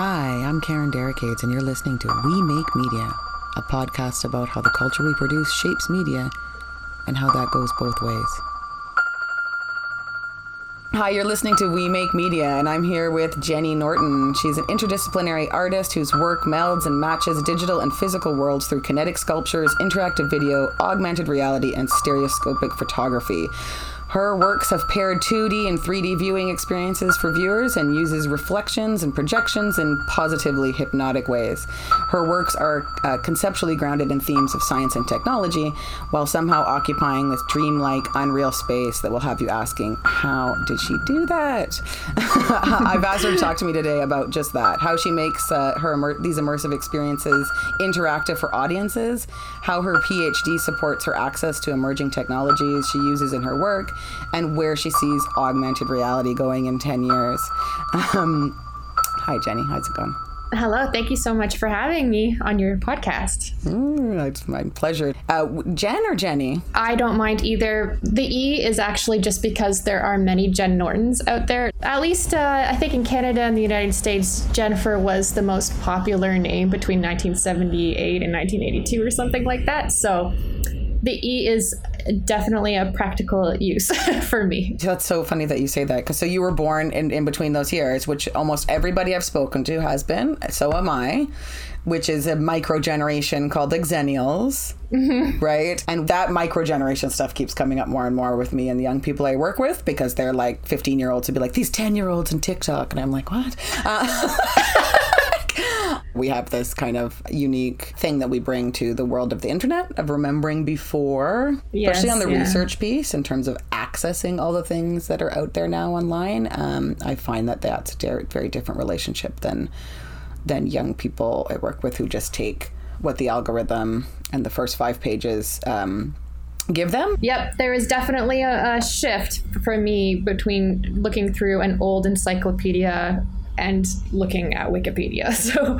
Hi, I'm Karen Derricades, and you're listening to We Make Media, a podcast about how the culture we produce shapes media and how that goes both ways. Hi, you're listening to We Make Media, and I'm here with Jenny Norton. She's an interdisciplinary artist whose work melds and matches digital and physical worlds through kinetic sculptures, interactive video, augmented reality, and stereoscopic photography. Her works have paired 2D and 3D viewing experiences for viewers and uses reflections and projections in positively hypnotic ways. Her works are uh, conceptually grounded in themes of science and technology while somehow occupying this dreamlike, unreal space that will have you asking, How did she do that? I've asked her to talk to me today about just that how she makes uh, her immer- these immersive experiences interactive for audiences, how her PhD supports her access to emerging technologies she uses in her work and where she sees augmented reality going in 10 years. Um, hi, Jenny. How's it going? Hello, thank you so much for having me on your podcast. Mm, it's my pleasure. Uh, Jen or Jenny? I don't mind either. The E is actually just because there are many Jen Nortons out there. At least, uh, I think in Canada and the United States, Jennifer was the most popular name between 1978 and 1982 or something like that. So the E is definitely a practical use for me. That's so funny that you say that because so you were born in, in between those years, which almost everybody I've spoken to has been. So am I, which is a micro generation called the Xennials, mm-hmm. right? And that micro generation stuff keeps coming up more and more with me and the young people I work with because they're like 15 year olds to be like, these 10 year olds in TikTok. And I'm like, what? Uh- we have this kind of unique thing that we bring to the world of the internet of remembering before, yes, especially on the yeah. research piece in terms of accessing all the things that are out there now online. Um, I find that that's a very different relationship than than young people I work with who just take what the algorithm and the first five pages um, give them. Yep, there is definitely a, a, shift for me between looking through an old encyclopedia and looking at Wikipedia. So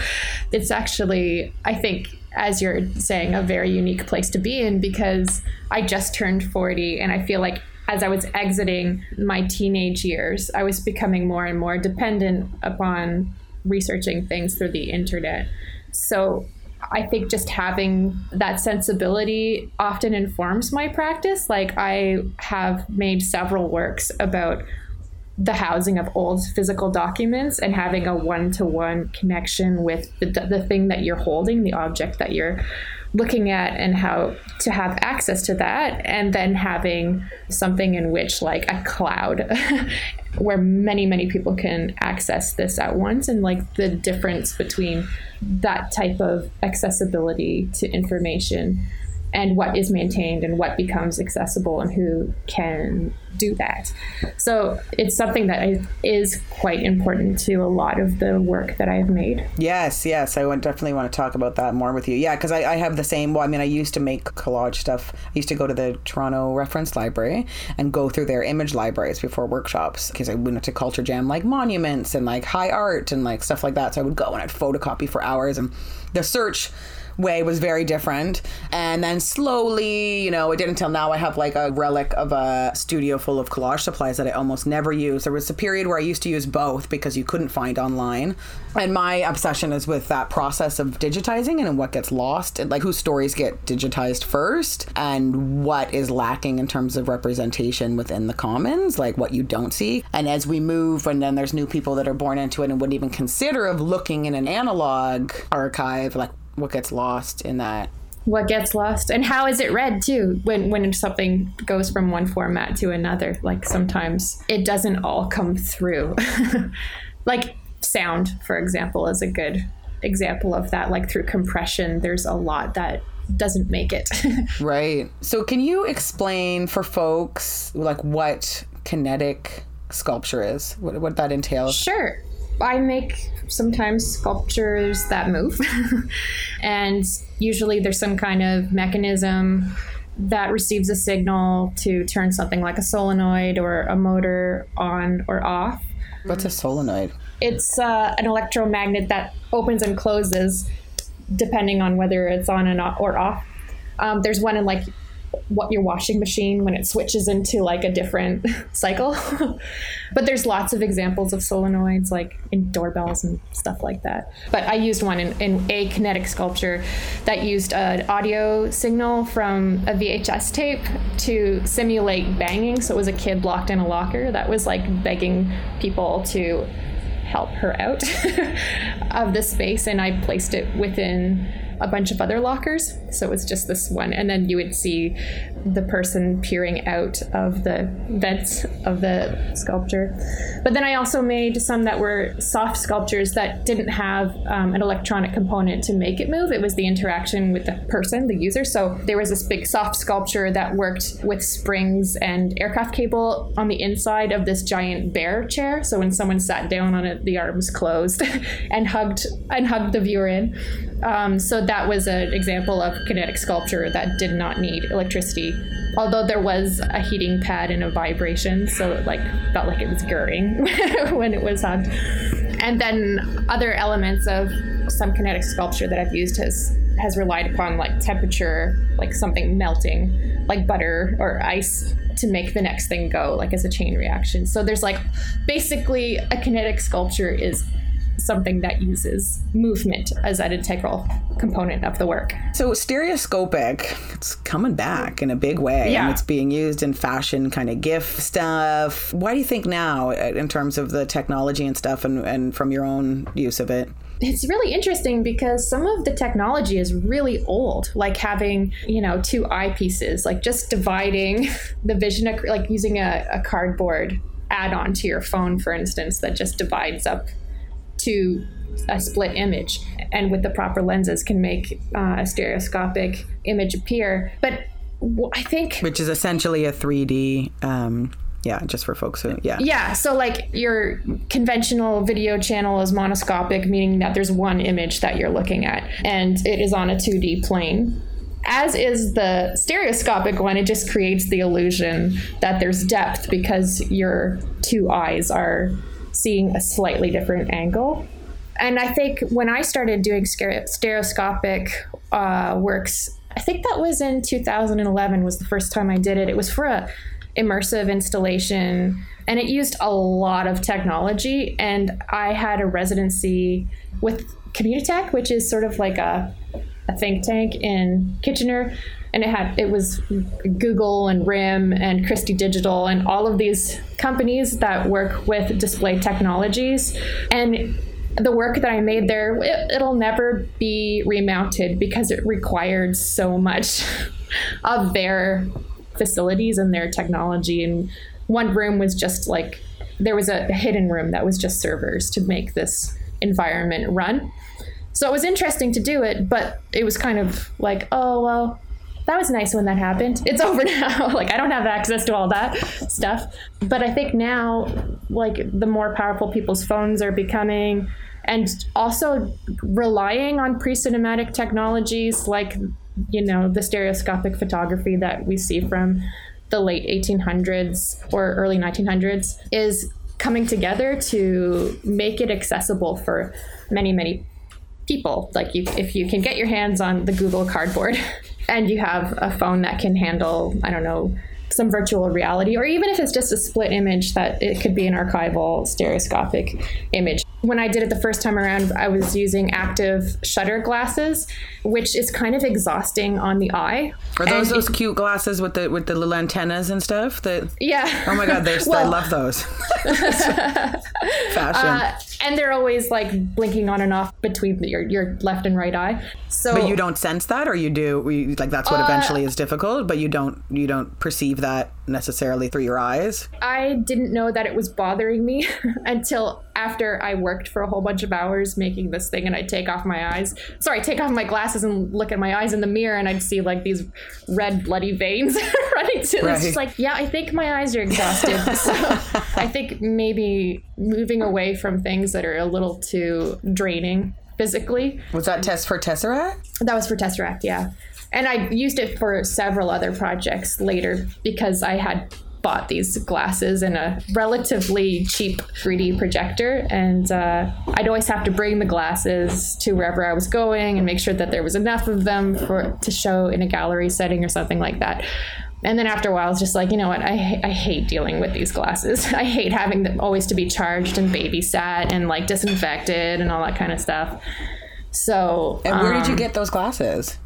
it's actually, I think, as you're saying, a very unique place to be in because I just turned 40 and I feel like as I was exiting my teenage years, I was becoming more and more dependent upon researching things through the internet. So I think just having that sensibility often informs my practice. Like I have made several works about the housing of old physical documents and having a one-to-one connection with the, the thing that you're holding the object that you're looking at and how to have access to that. And then having something in which like a cloud where many many people can access this at once and like the difference between that type of accessibility to information and what is maintained and what becomes accessible and who can do that. So it's something that is quite important to a lot of the work that I've made. Yes, yes, I would definitely want to talk about that more with you. Yeah, because I, I, have the same. Well, I mean, I used to make collage stuff. I used to go to the Toronto Reference Library and go through their image libraries before workshops because I went to Culture Jam like monuments and like high art and like stuff like that. So I would go and I'd photocopy for hours and the search way was very different. And then slowly, you know, it didn't until now I have like a relic of a studio full of collage supplies that I almost never use. There was a period where I used to use both because you couldn't find online. And my obsession is with that process of digitizing and what gets lost and like whose stories get digitized first and what is lacking in terms of representation within the commons, like what you don't see. And as we move, and then there's new people that are born into it and wouldn't even consider of looking in an analog archive, like what gets lost in that. What gets lost and how is it read too when when something goes from one format to another? Like sometimes it doesn't all come through. Like sound for example is a good example of that. Like through compression there's a lot that doesn't make it. Right. So can you explain for folks like what kinetic sculpture is? What, what that entails? Sure I make sometimes sculptures that move. and usually there's some kind of mechanism that receives a signal to turn something like a solenoid or a motor on or off. What's a solenoid? It's uh, an electromagnet that opens and closes depending on whether it's on and off or off. Um, there's one in like what your washing machine when it switches into like a different cycle. but there's lots of examples of solenoids like in doorbells and stuff like that. But I used one in, in a kinetic sculpture that used an audio signal from a VHS tape to simulate banging. So it was a kid locked in a locker that was like begging people to help her out of the space and I placed it within a bunch of other lockers. So it was just this one. And then you would see the person peering out of the vents of the sculpture. But then I also made some that were soft sculptures that didn't have um, an electronic component to make it move. It was the interaction with the person, the user. So there was this big soft sculpture that worked with springs and aircraft cable on the inside of this giant bear chair. So when someone sat down on it, the arms closed and hugged and hugged the viewer in. Um, so that was an example of kinetic sculpture that did not need electricity although there was a heating pad and a vibration so it like felt like it was gurring when it was on. and then other elements of some kinetic sculpture that i've used has has relied upon like temperature like something melting like butter or ice to make the next thing go like as a chain reaction so there's like basically a kinetic sculpture is something that uses movement as an integral component of the work. So stereoscopic, it's coming back in a big way. Yeah. And it's being used in fashion kind of GIF stuff. Why do you think now uh, in terms of the technology and stuff and, and from your own use of it? it's really interesting because some of the technology is really old like having you know two eyepieces like just dividing the vision like using a, a cardboard add-on to your phone for instance that just divides up to a split image and with the proper lenses can make uh, a stereoscopic image appear. But i think which is essentially a 3d um, yeah just for folks who yeah. Yeah so like your conventional video channel is monoscopic meaning that there's one image that you're looking at and it is on a 2d plane. As is the stereoscopic one, it just creates the illusion that there's depth because your two eyes are seeing a slightly different angle. And I think when I started doing stereoscopic uh, works, I think that was in 2011 was the first time I did it. It was for a immersive installation and it used a lot of technology and I had a residency with Communitech, which is sort of like a, a think tank in Kitchener and it had it was Google and RIM and Christie Digital and all of these companies that work with display technologies. And the work that I made there it, will never be remounted because it required so much of their facilities and their technology. And one room was just like there was a hidden room that was just servers to make this environment run. So it was interesting to do it but it was kind of like oh well that was nice when that happened. It's over now. like I don't have access to all that stuff. But I think now, like the more powerful people's phones are becoming, and also relying on pre-cinematic technologies like you know the stereoscopic photography that we see from the late 1800s or early 1900s is coming together to make it accessible for many many people like you, if you can get your hands on the google cardboard and you have a phone that can handle, I don't know, some virtual reality, or even if it's just a split image, that it could be an archival stereoscopic image. When I did it the first time around, I was using active shutter glasses, which is kind of exhausting on the eye. Are those and those it, cute glasses with the with the little antennas and stuff? That yeah. Oh my god, they're well, I love those. Fashion. Uh, and they're always like blinking on and off between your, your left and right eye. So, but you don't sense that, or you do? You, like that's what uh, eventually is difficult, but you don't you don't perceive that necessarily through your eyes. I didn't know that it was bothering me until after I worked for a whole bunch of hours making this thing, and I'd take off my eyes. Sorry, take off my glasses and look at my eyes in the mirror, and I'd see like these red bloody veins running to. Right. It's just like, yeah, I think my eyes are exhausted. so I think maybe moving away from things that are a little too draining physically. Was that test for Tesseract? That was for Tesseract, yeah. And I used it for several other projects later because I had bought these glasses and a relatively cheap 3D projector. And uh, I'd always have to bring the glasses to wherever I was going and make sure that there was enough of them for to show in a gallery setting or something like that. And then after a while, it's just like, you know what? I, I hate dealing with these glasses. I hate having them always to be charged and babysat and like disinfected and all that kind of stuff. So, And where did you um, get those glasses?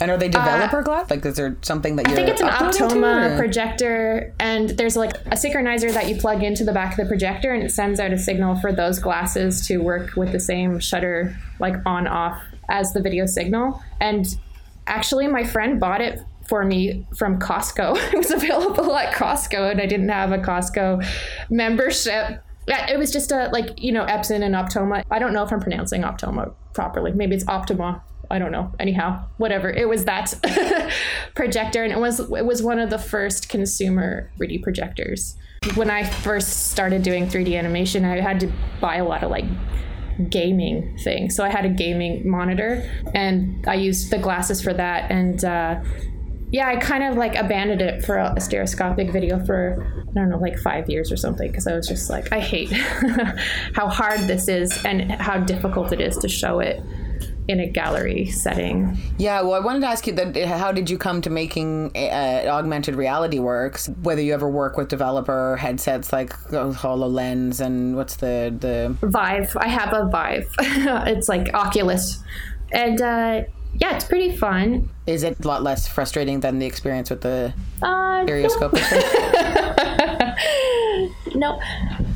And are they developer glass? Like, is there something that you're think it's an Optoma projector, and there's like a synchronizer that you plug into the back of the projector, and it sends out a signal for those glasses to work with the same shutter, like on off, as the video signal. And actually, my friend bought it for me from Costco. it was available at Costco, and I didn't have a Costco membership. It was just a like you know Epson and Optoma. I don't know if I'm pronouncing Optoma properly. Maybe it's Optima. I don't know. Anyhow, whatever. It was that projector, and it was it was one of the first consumer 3D projectors. When I first started doing 3D animation, I had to buy a lot of like gaming things. So I had a gaming monitor, and I used the glasses for that. And uh, yeah, I kind of like abandoned it for a stereoscopic video for I don't know, like five years or something, because I was just like, I hate how hard this is and how difficult it is to show it in a gallery setting. Yeah, well, I wanted to ask you that. How did you come to making uh, augmented reality works? Whether you ever work with developer headsets like Hololens and what's the the Vive. I have a Vive. it's like Oculus, and uh, yeah, it's pretty fun. is it a lot less frustrating than the experience with the Uh, stereoscope? no,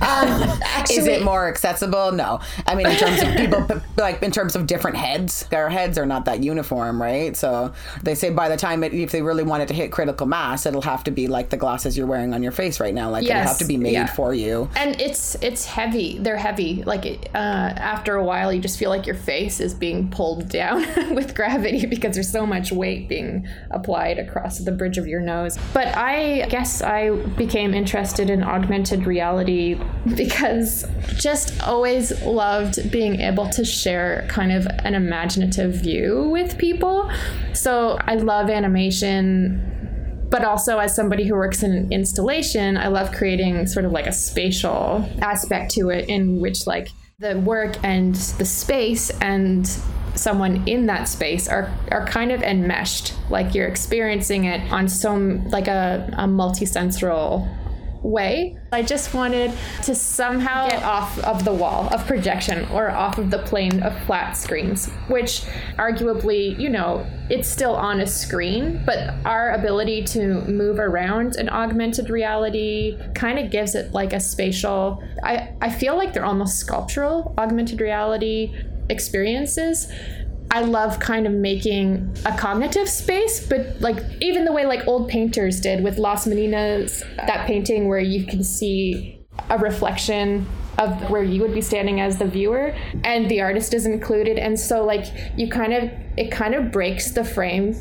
um, actually, Is it more accessible? No. I mean, in terms of people, like in terms of different heads, their heads are not that uniform, right? So they say by the time it, if they really wanted to hit critical mass, it'll have to be like the glasses you're wearing on your face right now. Like it'll have to be made yeah. for you. and it's it's heavy. They're heavy. Like it, uh, after a while, you just feel like your face is being pulled down with gravity because there's so much weight being applied across the bridge of your nose. But I guess I became interested in augmented reality because just always loved being able to share kind of an imaginative view with people. So I love animation but also as somebody who works in installation i love creating sort of like a spatial aspect to it in which like the work and the space and someone in that space are are kind of enmeshed like you're experiencing it on some like a, a multisensoral way. I just wanted to somehow get off of the wall of projection or off of the plane of flat screens, which arguably, you know, it's still on a screen, but our ability to move around in augmented reality kind of gives it like a spatial I, I feel like they're almost sculptural augmented reality experiences I love kind of making a cognitive space, but like even the way like old painters did with Las Meninas, that painting where you can see a reflection of where you would be standing as the viewer and the artist is included and so like you kind of it kind of breaks the frame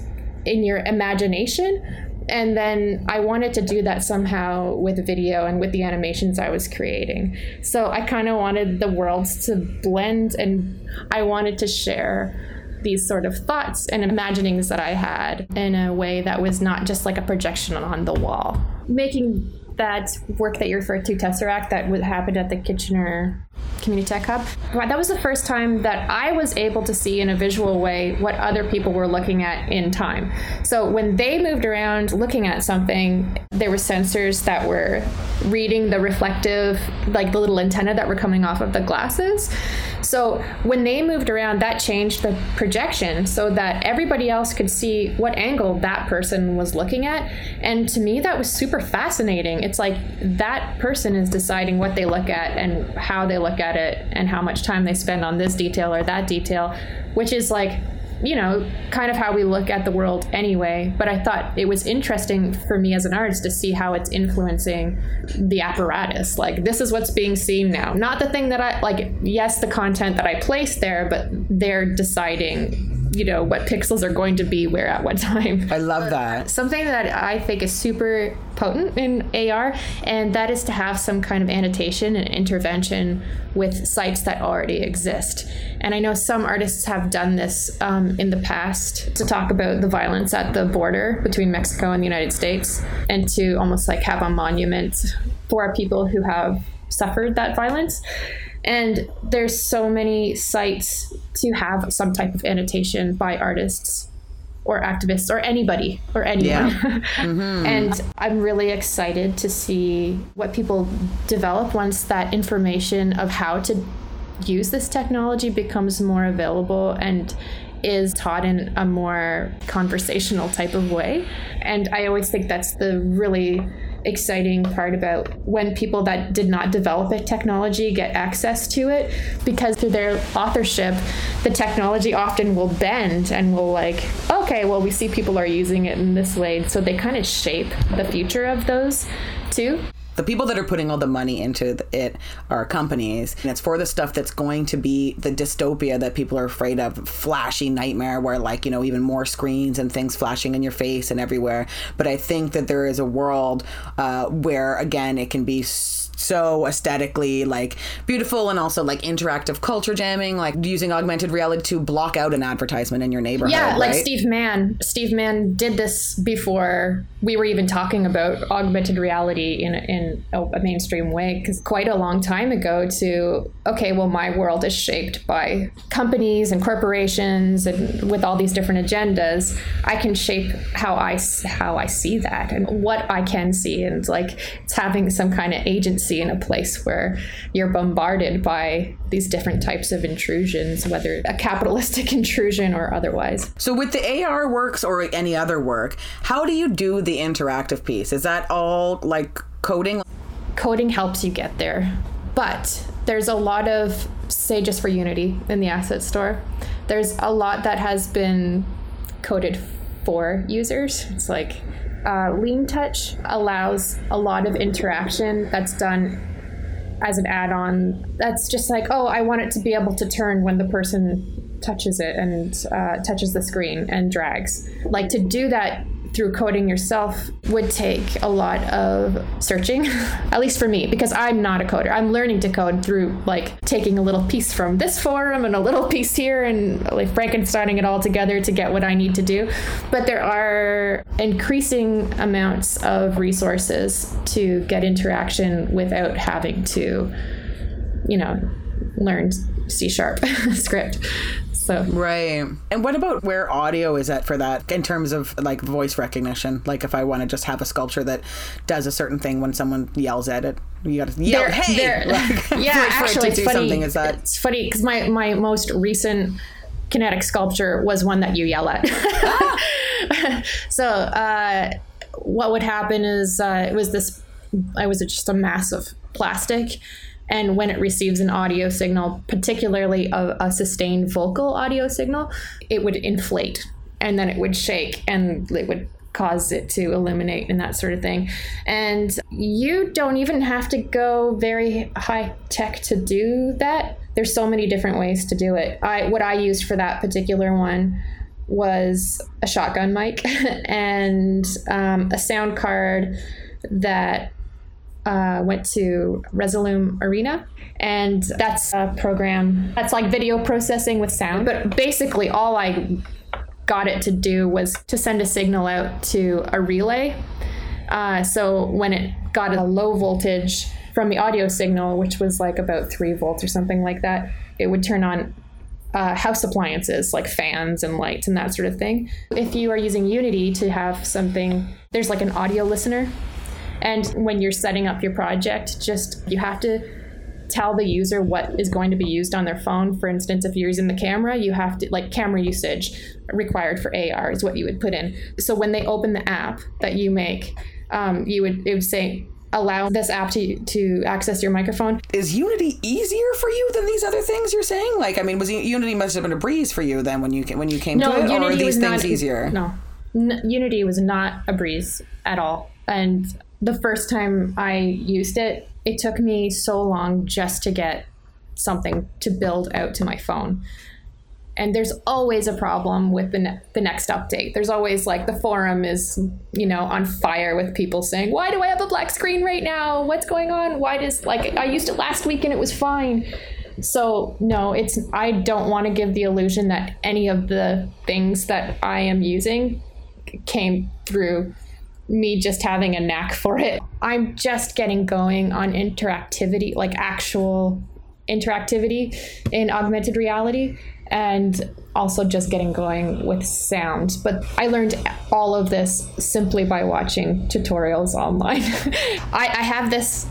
in your imagination and then I wanted to do that somehow with video and with the animations I was creating. So I kind of wanted the worlds to blend and I wanted to share these sort of thoughts and imaginings that I had in a way that was not just like a projection on the wall. Making that work that you referred to, Tesseract, that happened at the Kitchener Communitech Hub. That was the first time that I was able to see in a visual way what other people were looking at in time. So when they moved around looking at something, there were sensors that were reading the reflective, like the little antenna that were coming off of the glasses. So when they moved around, that changed the projection so that everybody else could see what angle that person was looking at. And to me, that was super fascinating. It's like that person is deciding what they look at and how they look at it and how much time they spend on this detail or that detail, which is like you know, kind of how we look at the world anyway. But I thought it was interesting for me as an artist to see how it's influencing the apparatus. Like, this is what's being seen now. Not the thing that I, like, yes, the content that I place there, but they're deciding, you know, what pixels are going to be where at what time. I love that. Something that I think is super potent in AR, and that is to have some kind of annotation and intervention with sites that already exist. And I know some artists have done this um, in the past to talk about the violence at the border between Mexico and the United States, and to almost like have a monument for people who have suffered that violence. And there's so many sites to have some type of annotation by artists or activists or anybody or anyone. Yeah. mm-hmm. and I'm really excited to see what people develop once that information of how to use this technology becomes more available and is taught in a more conversational type of way. And I always think that's the really exciting part about when people that did not develop a technology get access to it because through their authorship the technology often will bend and will like okay well we see people are using it in this way. So they kind of shape the future of those too the people that are putting all the money into it are companies. And it's for the stuff that's going to be the dystopia that people are afraid of. Flashy nightmare where like you know even more screens and things flashing in your face and everywhere. But i think that there is a world uh, where again it can be so aesthetically like beautiful and also like interactive culture jamming, like using augmented reality to block out an advertisement in your neighborhood. Yeah, like right? Steve Mann. Steve Mann did this before we were even talking about augmented reality in in a mainstream way because quite a long time ago to okay, well my world is shaped by companies and corporations and with all these different agendas, I can shape how I how I see that and what I can see and like it's having some kind of agency agency in a place where you're bombarded by these different types of intrusions, whether a capitalistic intrusion or otherwise. So, with the AR works or any other work, how do you do the interactive piece? Is that all like coding? Coding helps you get there, but there's a lot of, say, just for Unity in the asset store, there's a lot that has been coded for users. It's like uh, Lean Touch allows a lot of interaction that's done as an add-on. That's just like, oh, I want it to be able to turn when the person touches it and uh, touches the screen and drags. Like to do that through coding yourself would take a lot of searching, at least for me, because I'm not a coder. I'm learning to code through like taking a little piece from this forum and a little piece here and like Frankensteining it all together to get what I need to do. But there are increasing amounts of resources to get interaction without having to, you know, learn C sharp script. So right. And what about where audio is at for that in terms of like voice recognition? Like if I want to just have a sculpture that does a certain thing when someone yells at it, you got to yell, they're, "Hey!" They're, like, yeah, actually, it's funny. Is that it's funny because my my most recent kinetic sculpture was one that you yell at. so uh, what would happen is uh, it was this. I was just a mass of plastic and when it receives an audio signal, particularly a, a, sustained vocal audio signal, it would inflate and then it would shake and it would cause it to illuminate and that sort of thing. And you don't even have to go very high tech to do that. There's so many different ways to do it. I what I used for that particular one was a shotgun mic and um, a sound card that uh, went to Resolume Arena, and that's a program that's like video processing with sound. But basically, all I got it to do was to send a signal out to a relay. Uh, so when it got a low voltage from the audio signal, which was like about three volts or something like that, it would turn on uh, house appliances like fans and lights and that sort of thing. If you are using Unity to have something, there's like an audio listener and when you're setting up your project, just you have to tell the user what is going to be used on their phone. For instance, if you're using the camera, you have to like camera usage required for AR is what you would put in. So when they open the app that you make, um, you would it would say allow this app to to access your microphone. Is Unity easier for you than these other things you're saying? Like, I mean, was Unity must have been a breeze for you then when you when you came no, to it, Unity or are these things not, easier? No, N- Unity was not a breeze at all, and the first time I used it, it took me so long just to get something to build out to my phone. and there's always a problem with the, ne- the next update. There's always like the forum is you know on fire with people saying why do i have a black screen right now? What's going on? Why does like i used it last week and it was fine. So no it's i don't want to give the illusion that any of the things that i am using came through me just having a knack for it i'm just getting going on interactivity like actual interactivity in augmented reality and also just getting going with sound. But I learned all of this simply by watching tutorials online. I, I, have this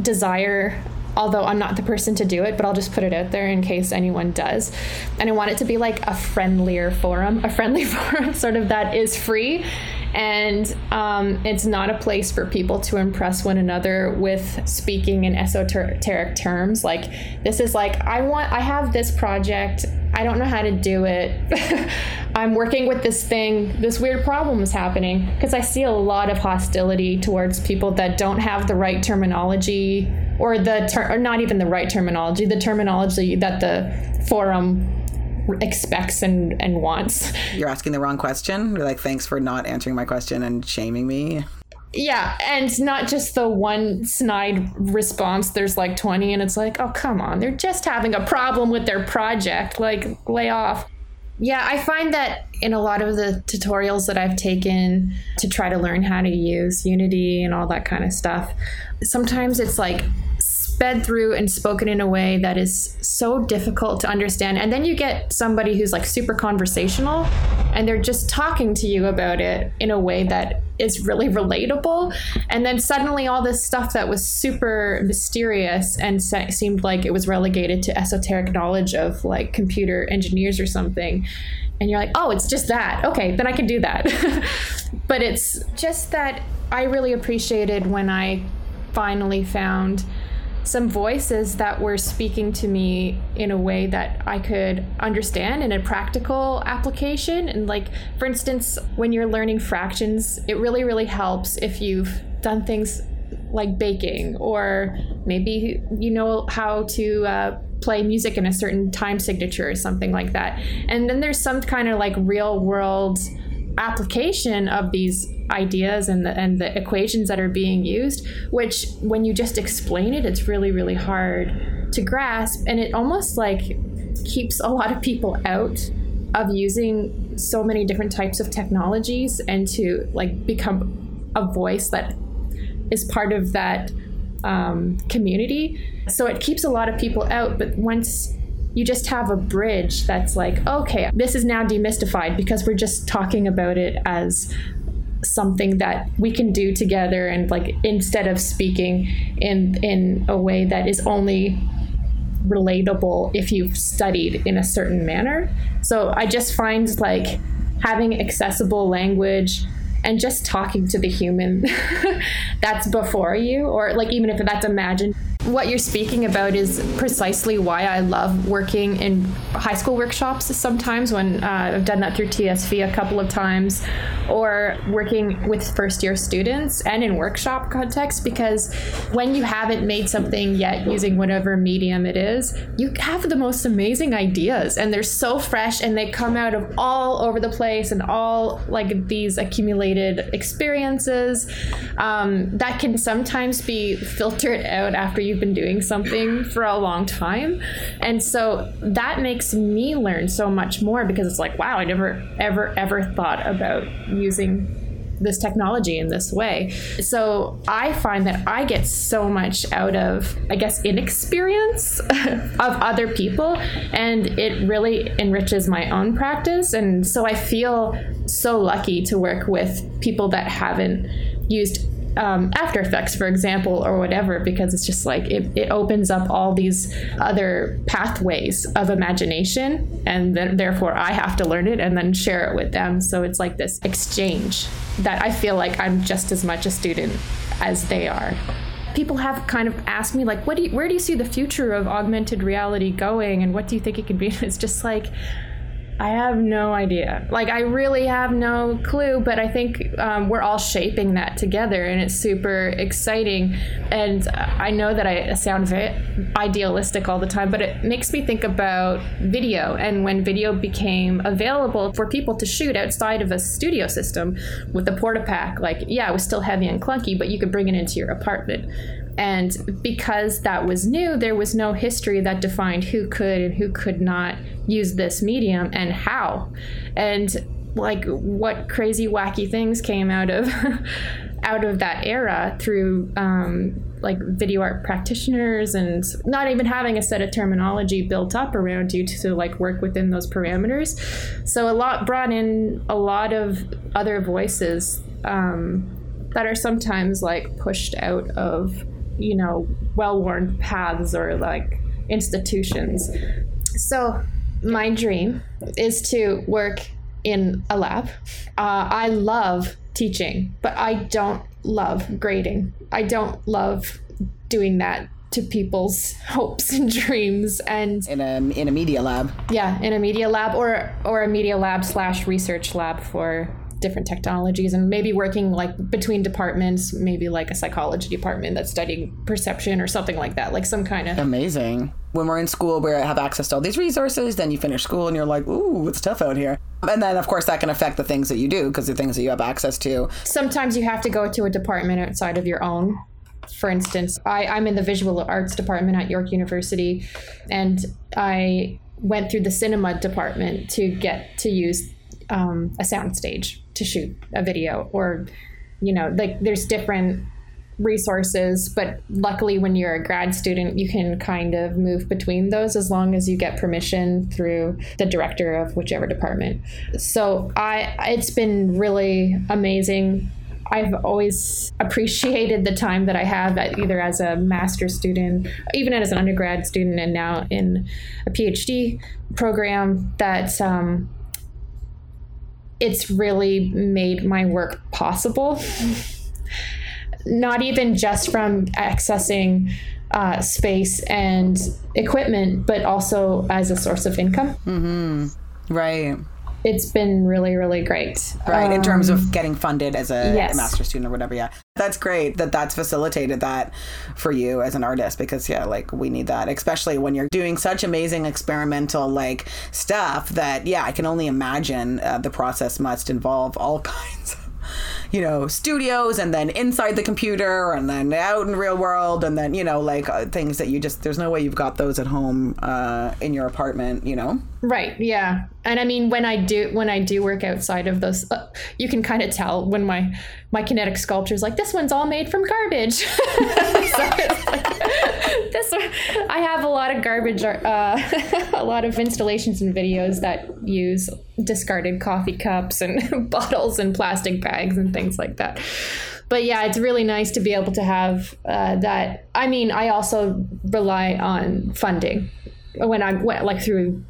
desire. Although I'm not the person to do it, but I'll just put it out there in case anyone does. And I want it to be like a friendlier forum, a friendly forum, sort of that is free and um, it's not a place for people to impress one another with speaking in esoteric terms. Like this is like i want i have this project. I don't know how to do it. I'm working with this thing. This weird problem is happening. Because i see a lot of hostility towards people that don't have the right terminology or the ter- or not even the right terminology the terminology that the forum expects and, and wants. You're asking the wrong question. You're like, thanks for not answering my question and shaming me. Yeah, and not just the one snide response. There's like 20, and it's like, oh, come on. They're just having a problem with their project. Like, lay off. Yeah, I find that in a lot of the tutorials that I've taken to try to learn how to use Unity and all that kind of stuff, sometimes it's like sped through and spoken in a way that is so difficult to understand. And then you get somebody who's like super conversational and they're just talking to you about it in a way that is really relatable. And then suddenly all this stuff that was super mysterious and se- seemed like it was relegated to esoteric knowledge of like computer engineers or something. And you're like, oh, it's just that. Okay, then I can do that. but it's just that I really appreciated when I finally found some voices that were speaking to me in a way that I could understand in a practical application. And, like, for instance, when you're learning fractions, it really, really helps if you've done things like baking, or maybe you know how to uh, play music in a certain time signature or something like that. And then there's some kind of like real world application of these ideas and the and the equations that are being used which when you just explain it it's really really hard to grasp. And it almost like keeps a lot of people out of using so many different types of technologies and to like become a voice that is part of that um, community. So it keeps a lot of people out but once you just have a bridge that's like, okay, this is now demystified because we're just talking about it as something that we can do together and like instead of speaking in in a way that is only relatable if you've studied in a certain manner. So I just find like having accessible language and just talking to the human that's before you or like even if that's imagined what you're speaking about is precisely why I love working in high school workshops sometimes when uh, I've done that through TSV a couple of times or working with first year students and in workshop context because when you haven't made something yet using whatever medium it is, you have the most amazing ideas and they're so fresh and they come out of all over the place and all like these accumulated experiences um, that can sometimes be filtered out after you you've been doing something for a long time. And so that makes me learn so much more because it's like, wow, I never, ever, ever thought about using this technology in this way. So I find that I get so much out of, I guess, inexperience of other people, and it really enriches my own practice. And so I feel so lucky to work with people that haven't used um, After Effects, for example, or whatever, because it's just like it, it opens up all these other pathways of imagination, and then therefore I have to learn it and then share it with them. So it's like this exchange that I feel like I'm just as much a student as they are. People have kind of asked me like, "What do you, where do you see the future of augmented reality going, and what do you think it could be?" And It's just like I have no idea. Like, I really have no clue, but I think um, we're all shaping that together, and it's super exciting. And I know that I sound very idealistic all the time, but it makes me think about video. And when video became available for people to shoot outside of a studio system with a Portapak, like, yeah, it was still heavy and clunky, but you could bring it into your apartment. And because that was new, there was no history that defined who could and who could not use this medium and how. And like what crazy wacky things came out of out of that era through um, like video art practitioners and not even having a set of terminology built up around you to, to like work within those parameters so a lot brought in a lot of other voices um, that are sometimes like pushed out of you know, well worn paths or like institutions. So, my dream is to work in a lab. Uh, I love teaching, but I don't love grading. I don't love doing that to people's hopes and dreams and in a in a media lab yeah in a media lab or or a media lab slash research lab for different technologies and maybe working like between departments, maybe like a psychology department that's studying perception or something like that, like some kind of amazing. When we're in school, we have access to all these resources. Then you finish school and you're like, ooh, it's tough out here. And then, of course, that can affect the things that you do because the things that you have access to. Sometimes you have to go to a department outside of your own for instance, I, I'm in the visual arts department at York University, and I went through the cinema department to get to use um, a soundstage to shoot a video or you know like there's different resources but luckily when you're a grad student you can kind of move between those as long as you get permission through the director of whichever department so i it's been really amazing I've always appreciated the time that I have at either as a master's student, even as an undergrad student, and now in a PhD program. That um, it's really made my work possible. Not even just from accessing uh, space and equipment, but also as a source of income. Mm-hmm. Right it's been really really great right um, in terms of um, getting funded as a yes. master student or whatever yeah that's great that that's facilitated that for you as an artist because yeah like we need that especially when you're doing such amazing experimental like stuff that yeah i can only imagine uh, the process must involve all kinds of you know studios and then inside the computer and then out in real world and then you know like uh, things that you just there's no way you've got those at home uh, in your apartment you know? Right yeah. And i mean when i do when i do work outside of those uh, you can kind of tell when my my kinetic sculpture is like this one's all made from garbage. So like, this i have a lot of garbage uh, a lot of installations and videos that use discarded coffee cups and bottles and plastic bags and things like that but yeah, it's really nice to be able to have uh, that. I mean, I also rely on funding when I'm like through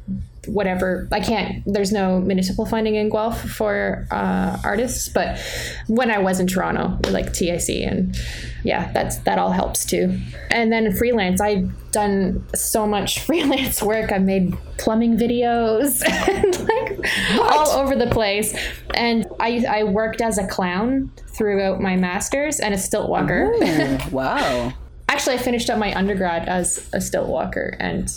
whatever i can't there's no municipal funding in guelph for uh, artists but when i was in toronto like tic and yeah that's that all helps too. And then freelance i've done so much freelance work. I've made plumbing videos and like what? all over the place. And i i worked as a clown throughout my masters and a stilt walker. Ooh, wow. Actually i finished up my undergrad as a stilt walker and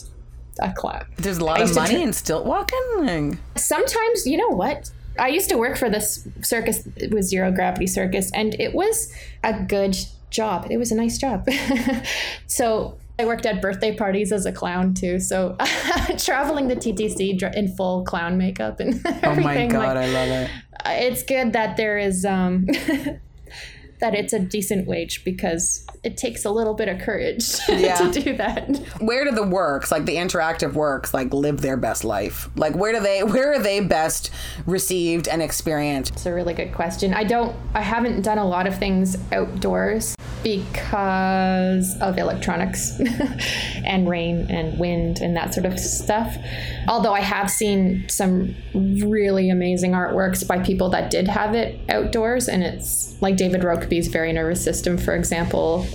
a clown. There's a lot of money in stilt walking. Sometimes, you know what? I used to work for this circus. It was zero gravity circus, and it was a good job. It was a nice job. so I worked at birthday parties as a clown too. So traveling the TTC in full clown makeup and everything. Oh my god, like, I love it. It's good that there is um, that it's a decent wage because it takes a little bit of courage yeah. to do that. Where do the works, like the interactive works, like live their best life? Like where do they where are they best received and experienced? It's a really good question. I don't I haven't done a lot of things outdoors because of electronics and rain and wind and that sort of stuff. Although I have seen some really amazing artworks by people that did have it outdoors and it's like David Rokeby's Very Nervous System, for example,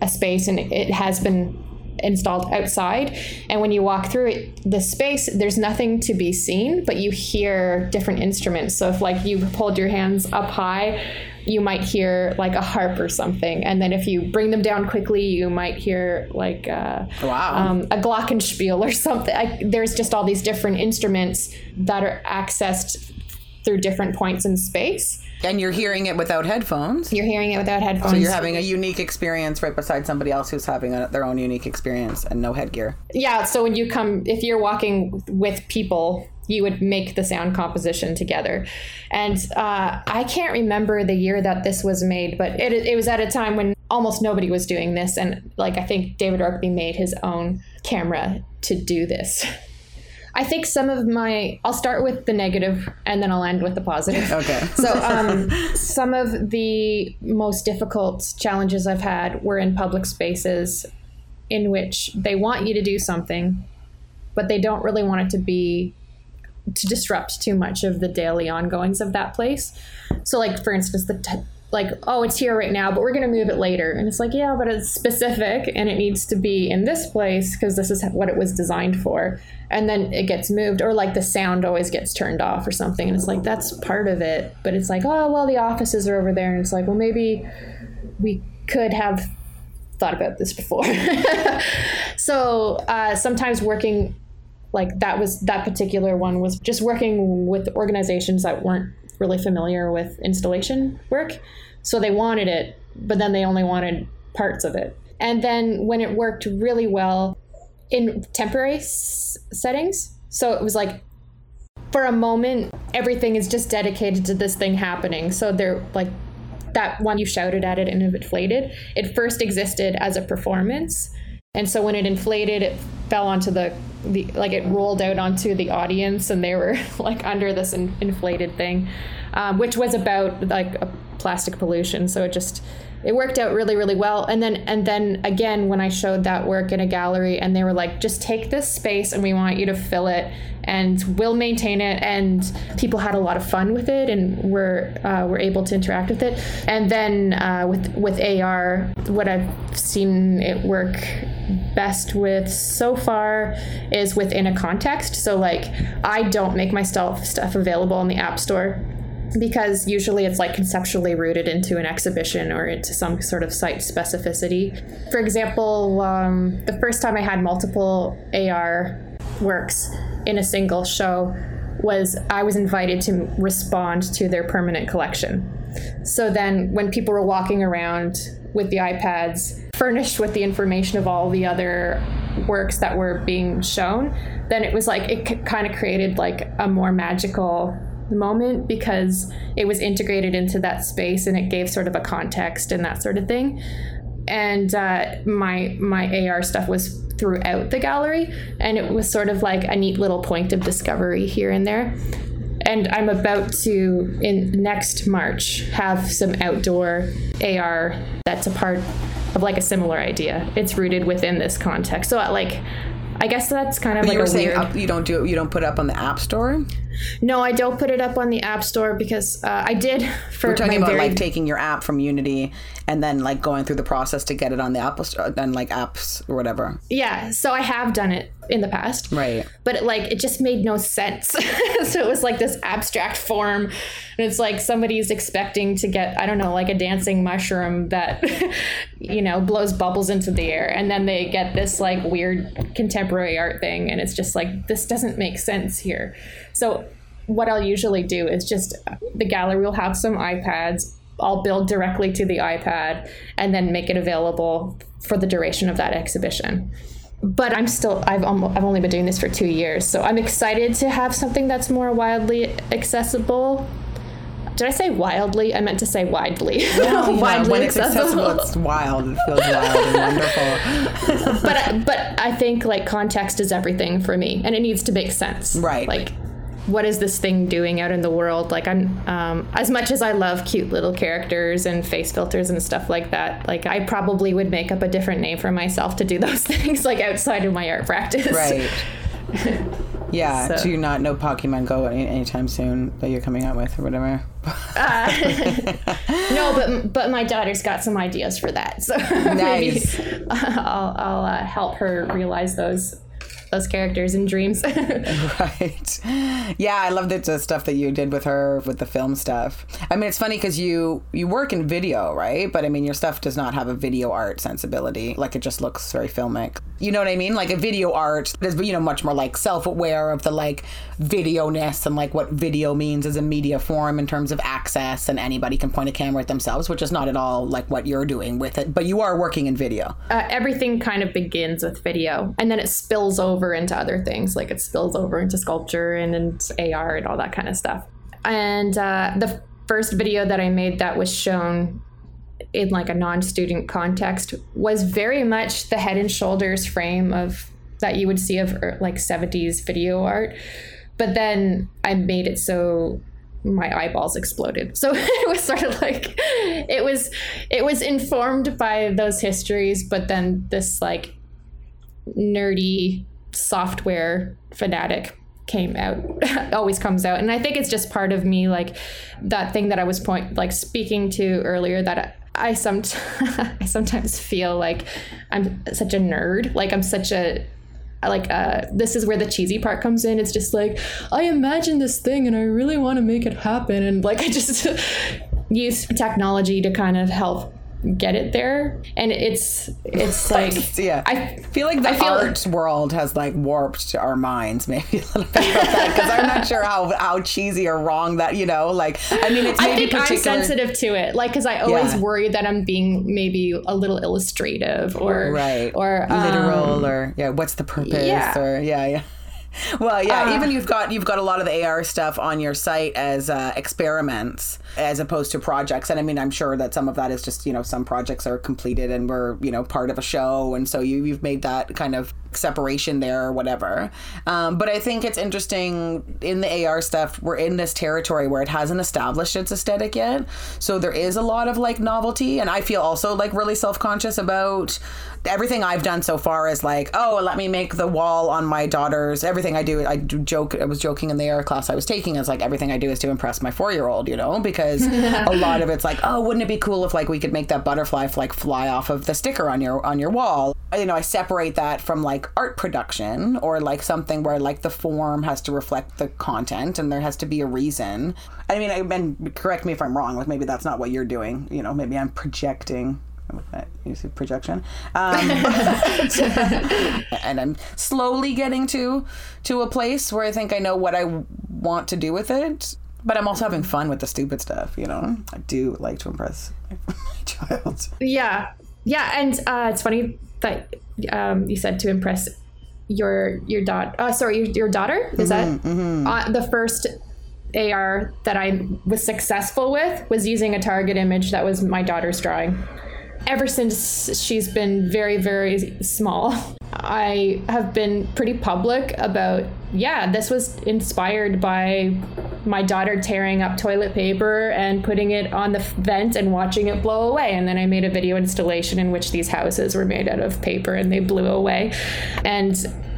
a space and it has been installed outside. And when you walk through it, the space, there's nothing to be seen, but you hear different instruments. So if like you hold your hands up high, you might hear like a harp or something. And then if you bring them down quickly, you might hear like uh, Wow. um, a glockenspiel or something. I, there's just all these different instruments that are accessed through different points in space. And you're hearing it without headphones. You're hearing it without headphones. So you're having a unique experience right beside somebody else who's having a, their own unique experience and no headgear. yeah. So when you come, if you're walking with people, you would make the sound composition together. And uh, I can't remember the year that this was made, but it, it was at a time when almost nobody was doing this. And like, I think David Rokeby made his own camera to do this. I think some of my, I'll start with the negative and then I'll end with the positive. Okay. So, um, some of the most difficult challenges I've had were in public spaces in which they want you to do something, but they don't really want it to be to disrupt too much of the daily ongoings of that place. So, like for instance, the t- like, oh, it's here right now, but we're going to move it later, and it's like, yeah, but it's specific and it needs to be in this place because this is what it was designed for, and then it gets moved, or like the sound always gets turned off or something, and it's like that's part of it, but it's like, oh, well, the offices are over there, and it's like, well, maybe we could have thought about this before. so uh, sometimes working like that was that particular one was just working with organizations that weren't really familiar with installation work. So they wanted it, but then they only wanted parts of it. And then when it worked really well in temporary s- settings, so it was like for a moment everything is just dedicated to this thing happening. So they're like that one you shouted at it and it inflated. It first existed as a performance. And so when it inflated, it fell onto the, the like it rolled out onto the audience, and they were like under this in, inflated thing, um, which was about like plastic pollution. So it just it worked out really really well. And then and then again when I showed that work in a gallery, and they were like, just take this space, and we want you to fill it, and we'll maintain it. And people had a lot of fun with it, and were uh, were able to interact with it. And then uh, with with AR, what I've seen it work best with so far is within a context. So like I don't make myself stuff available in the App Store because usually it's like conceptually rooted into an exhibition or into some sort of site specificity. For example, um, the first time I had multiple AR works in a single show was I was invited to respond to their permanent collection. So then when people were walking around with the iPads furnished with the information of all the other works that were being shown, then it was like it kind of created like a more magical moment because it was integrated into that space and it gave sort of a context and that sort of thing. And uh, my my AR stuff was throughout the gallery, and it was sort of like a neat little point of discovery here and there and I'm about to in next March have some outdoor AR that's a part of like a similar idea. It's rooted within this context. So like I guess that's kind of But like you were saying weird. up, you don't do it. You don't put it up on the App Store. No, I don't put it up on the App Store because uh, I did for We're talking about very like taking your app from Unity and then like going through the process to get it on the Apple Store and like apps or whatever. yeah. So I have done it in the past. Right. but it, like it just made no sense. so it was like this abstract form, and it's like somebody's expecting to get I don't know like a dancing mushroom that you know blows bubbles into the air, and then they get this like weird contemporary art thing, and it's just like this doesn't make sense here. So what I'll usually do is just the gallery will have some iPads. I'll build directly to the iPad and then make it available for the duration of that exhibition but I'm still I've almost, I've only been doing this for two years, so I'm excited to have something that's more wildly accessible. Did I say wildly? I meant to say widely. You know, widely when it's accessible, it's wild. It feels wild and wonderful. but I, but I think like context is everything for me, and it needs to make sense. Right. Like, what is this thing doing out in the world? Like, I'm um, as much as I love cute little characters and face filters and stuff like that. Like, I probably would make up a different name for myself to do those things, like outside of my art practice. Right. Yeah, So- so, you're not no Pokemon Go any, anytime soon that you're coming out with or whatever. No, but but my daughter's got some ideas for that, so Nice. maybe I'll I'll uh, help her realize those those characters and dreams. right. Yeah, I love the, the stuff that you did with her with the film stuff. I mean, it's funny because you you work in video, right? But I mean, your stuff does not have a video art sensibility. Like it just looks very filmic. You know what I mean? Like a video art is you know much more like self aware of the like video ness and like what video means as a media form in terms of access and anybody can point a camera at themselves, which is not at all like what you're doing with it. But you are working in video. uh, everything kind of begins with video, and then it spills over into other things, like it spills over into sculpture and into AR and all that kind of stuff. And uh, the first video that I made that was shown in like a non-student context was very much the head and shoulders frame of that you would see of er, like 70s video art but then i made it so my eyeballs exploded so it was sort of like it was it was informed by those histories but then this like nerdy software fanatic came out always comes out. And i think it's just part of me like that thing that i was point like speaking to earlier that i, I some i sometimes feel like i'm such a nerd. Like i'm such a like uh this is where the cheesy part comes in. It's just like i imagine this thing and i really want to make it happen. And like i just use technology to kind of help get it there and it's it's like yeah. i feel like the I feel- art world has like warped our minds maybe a little bit because I'm not sure how how cheesy or wrong that you know like I mean it's I maybe think I'm sensitive to it, like because I always Yeah. worry that I'm being maybe a little illustrative or right or um, literal or yeah what's the purpose yeah. or yeah yeah well yeah Uh, even you've got you've got a lot of the AR stuff on your site as uh, experiments as opposed to projects. And I mean I'm sure that some of that is just you know some projects are completed and we're you know part of a show. And so you you've made that kind of separation there or whatever um, but I think it's interesting in the AR stuff we're in this territory where it hasn't established its aesthetic yet so there is a lot of like novelty and I feel also like really self-conscious about everything I've done so far is like, oh, let me make the wall on my daughter's. Everything I do, I do joke. I was joking in the AR class I was taking is like everything I do is to impress my four year old, you know, because a lot of it's like, oh, wouldn't it be cool if like we could make that butterfly like fly off of the sticker on your on your wall? You know, I separate that from like art production or like something where like the form has to reflect the content and there has to be a reason. I mean, and correct me if I'm wrong. Like maybe that's not what you're doing. You know, maybe I'm projecting use of projection. Um, and I'm slowly getting to to a place where I think I know what I want to do with it. But I'm also having fun with the stupid stuff, you know. I do like to impress my child. yeah yeah and uh, it's funny that um, you said to impress your your daughter uh, sorry your, your daughter is that uh, the first AR that I was successful with was using a target image that was my daughter's drawing. Ever since she's been very, very small, I have been pretty public about, yeah, this was inspired by my daughter tearing up toilet paper and putting it on the vent and watching it blow away. And then I made a video installation in which these houses were made out of paper and they blew away. And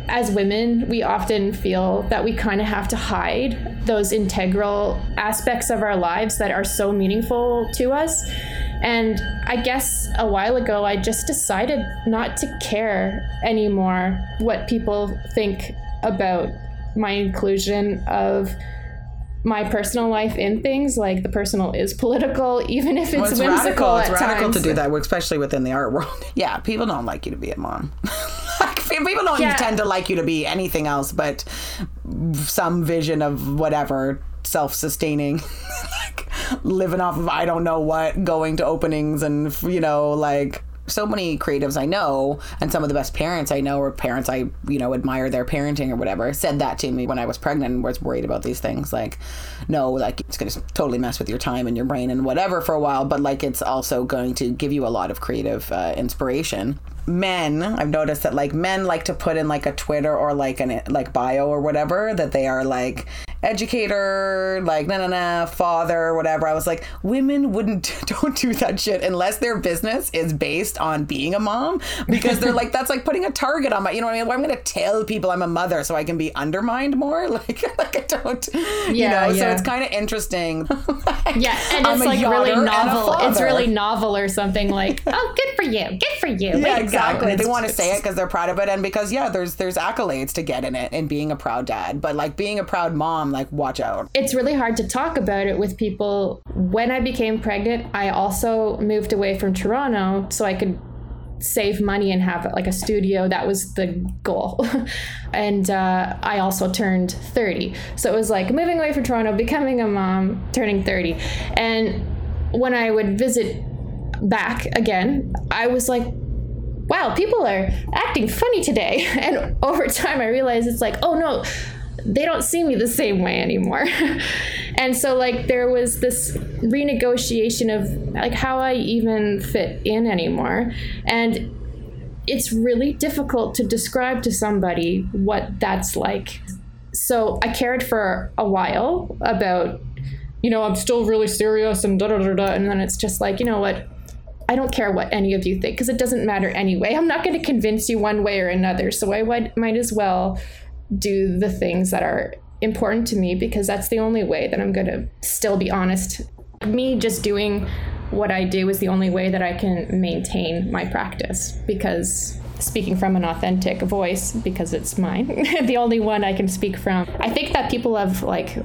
as women, we often feel that we kind of have to hide those integral aspects of our lives that are so meaningful to us. And I guess a while ago, I just decided not to care anymore what people think about my inclusion of my personal life in things. Like the personal is political, even if it's, Well, it's whimsical radical. It's radical times. to do that, especially within the art world. Yeah, people don't like you to be a mom. like, people don't Yeah. tend to like you to be anything else but some vision of whatever self-sustaining like living off of i don't know what going to openings and you know like so many creatives I know and some of the best parents I know or parents I you know admire their parenting or whatever said that to me when I was pregnant and was worried about these things. Like no like it's going to totally mess with your time and your brain and whatever for a while but like it's also going to give you a lot of creative uh, inspiration. Men i've noticed that like men like to put in like a twitter or like an like bio or whatever that they are like educator, like na na na, father, whatever. I was like, women wouldn't don't do that shit unless their business is based on being a mom because they're like that's like putting a target on my. You know what I mean? Well, I'm going to tell people I'm a mother so I can be undermined more. Like like I don't. Yeah, you know. Yeah. So it's kind of interesting. like, yeah, and it's like really novel. It's really novel or something like, oh, good for you, good for you. Yeah, exactly. They want to say it because they're proud of it and because yeah, there's there's accolades to get in it and being a proud dad, but like being a proud mom, like watch out. It's really hard to talk about it with people. When I became pregnant, I also moved away from Toronto so I could save money and have like a studio. That was the goal. and uh, I also turned 30. So it was like moving away from Toronto, becoming a mom, turning 30. And when I would visit back again, I was like, wow, people are acting funny today. And over time, I realized it's like, oh no, they don't see me the same way anymore. and so, like, there was this renegotiation of like how I even fit in anymore. And it's really difficult to describe to somebody what that's like. So I cared for a while about, you know, I'm still really serious and da da da da. And then it's just like, you know what? I don't care what any of you think because it doesn't matter anyway. I'm not going to convince you one way or another. So I would, might as well do the things that are important to me because that's the only way that I'm going to still be honest. Me just doing what I do is the only way that I can maintain my practice because speaking from an authentic voice because it's mine, the only one I can speak from. I think that people have like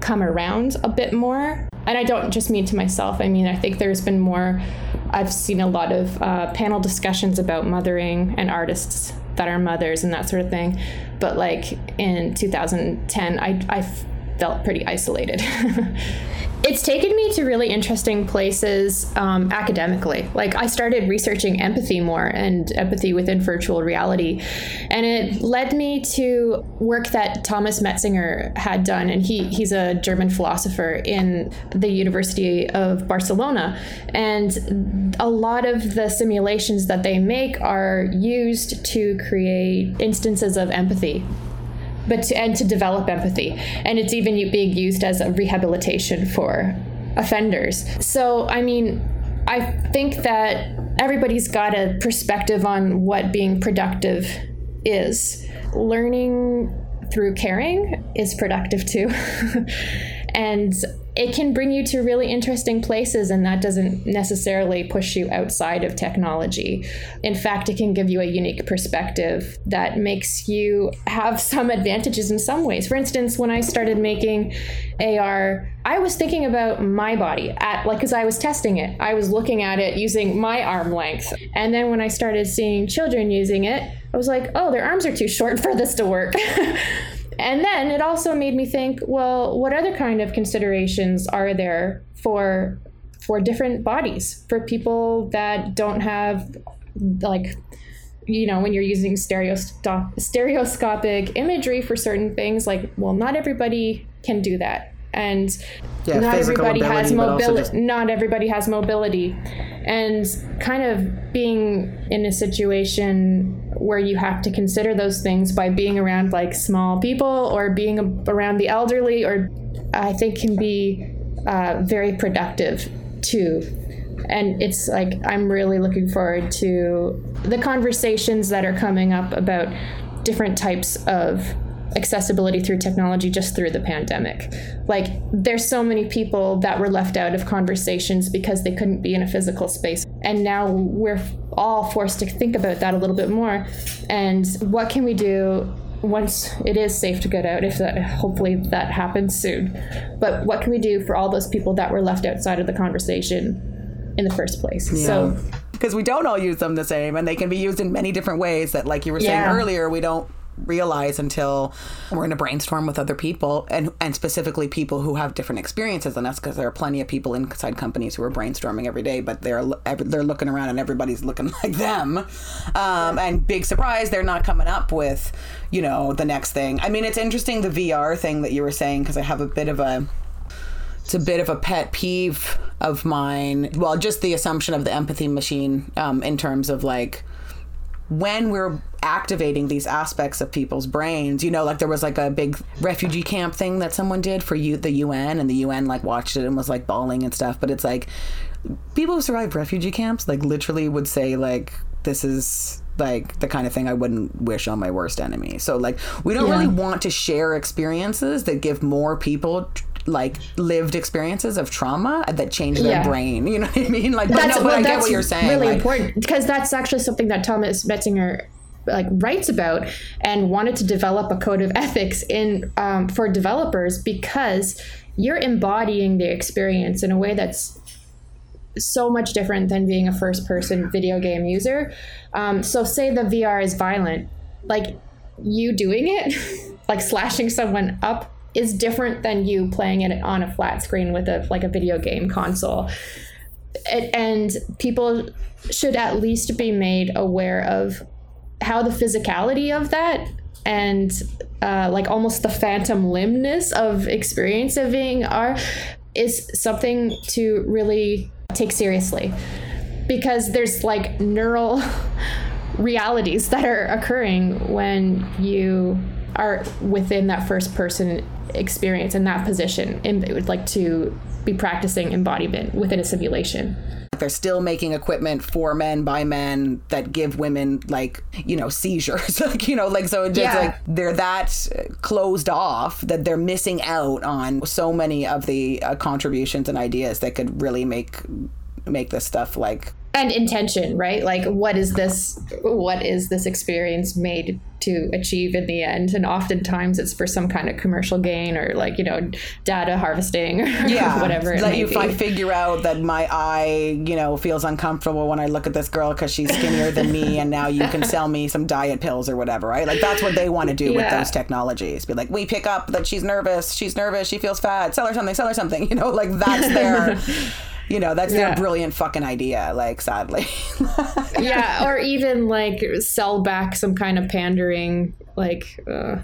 come around a bit more. And I don't just mean to myself. I mean, I think there's been more I've seen a lot of uh, panel discussions about mothering and artists that are mothers and that sort of thing. But like in 2010, I, I felt pretty isolated. it's taken me to really interesting places um, academically. Like I started researching empathy more and empathy within virtual reality, and it led me to work that Thomas Metzinger had done, and he he's a German philosopher in the University of Barcelona, and a lot of the simulations that they make are used to create instances of empathy but to, and to develop empathy. And it's even being used as a rehabilitation for offenders. So, I mean, I think that everybody's got a perspective on what being productive is. Learning through caring is productive too. and it can bring you to really interesting places, and that doesn't necessarily push you outside of technology. In fact, it can give you a unique perspective that makes you have some advantages in some ways. For instance, when I started making AR, I was thinking about my body at like because I was testing it. I was looking at it using my arm length. And then when I started seeing children using it, I was like, "Oh, their arms are too short for this to work." And then it also made me think, well, what other kind of considerations are there for for different bodies for people that don't have like you know when you're using stereoscopic imagery for certain things like well not everybody can do that and yeah, not everybody has mobility just... not everybody has mobility. And kind of being in a situation where you have to consider those things by being around like small people or being around the elderly or i think can be uh, very productive too. And it's like i'm really looking forward to the conversations that are coming up about different types of accessibility through technology just through the pandemic. Like, there's so many people that were left out of conversations because they couldn't be in a physical space. And now we're all forced to think about that a little bit more. And what can we do once it is safe to get out if that hopefully that happens soon but what can we do for all those people that were left outside of the conversation in the first place yeah. so because we don't all use them the same and they can be used in many different ways that like you were saying yeah. earlier we don't realize until we're in a brainstorm with other people and and specifically people who have different experiences than us because there are plenty of people inside companies who are brainstorming every day but they're they're looking around and everybody's looking like them. Um, and big surprise they're not coming up with you know the next thing. I mean it's interesting the vr thing that you were saying because i have a bit of a it's a bit of a pet peeve of mine. Well just the assumption of the empathy machine um, in terms of like when we're activating these aspects of people's brains. You know, like there was like a big refugee camp thing that someone did for you, the UN, and the UN like watched it and was like bawling and stuff. But it's like people who survived refugee camps like literally would say like this is like the kind of thing I wouldn't wish on my worst enemy. So like we don't Yeah. really want to share experiences that give more people like lived experiences of trauma that change their Yeah. brain. You know what I mean? Like, but no, but well, I get that's what you're saying. Really like, important because that's actually something that Thomas Metzinger like writes about and wanted to develop a code of ethics in um, for developers because you're embodying the experience in a way that's so much different than being a first person video game user. Um, so, say the VR is violent, like you doing it, like slashing someone up, is different than you playing it on a flat screen with a like a video game console. And people should at least be made aware of how the physicality of that and uh, like almost the phantom limbness of experiencing are is something to really take seriously because there's like neural realities that are occurring when you are within that first person experience in that position and it would like to be practicing embodiment within a simulation they're still making equipment for men by men that give women like you know seizures like you know like so it's just Yeah. like they're that closed off that they're missing out on so many of the uh, contributions and ideas that could really make make this stuff like and intention right? Like what is this what is this experience made to achieve in the end? And oftentimes it's for some kind of commercial gain or like you know data harvesting or yeah whatever it like may if be. i figure out that my eye you know feels uncomfortable when i look at this girl because she's skinnier than me and now you can sell me some diet pills or whatever right? Like that's what they want to do with those technologies. Be like we pick up that she's nervous she's nervous she feels fat sell her something sell her something you know? Like that's their you know that's their brilliant fucking idea like sadly. Yeah or even like sell back some kind of pandering like uh,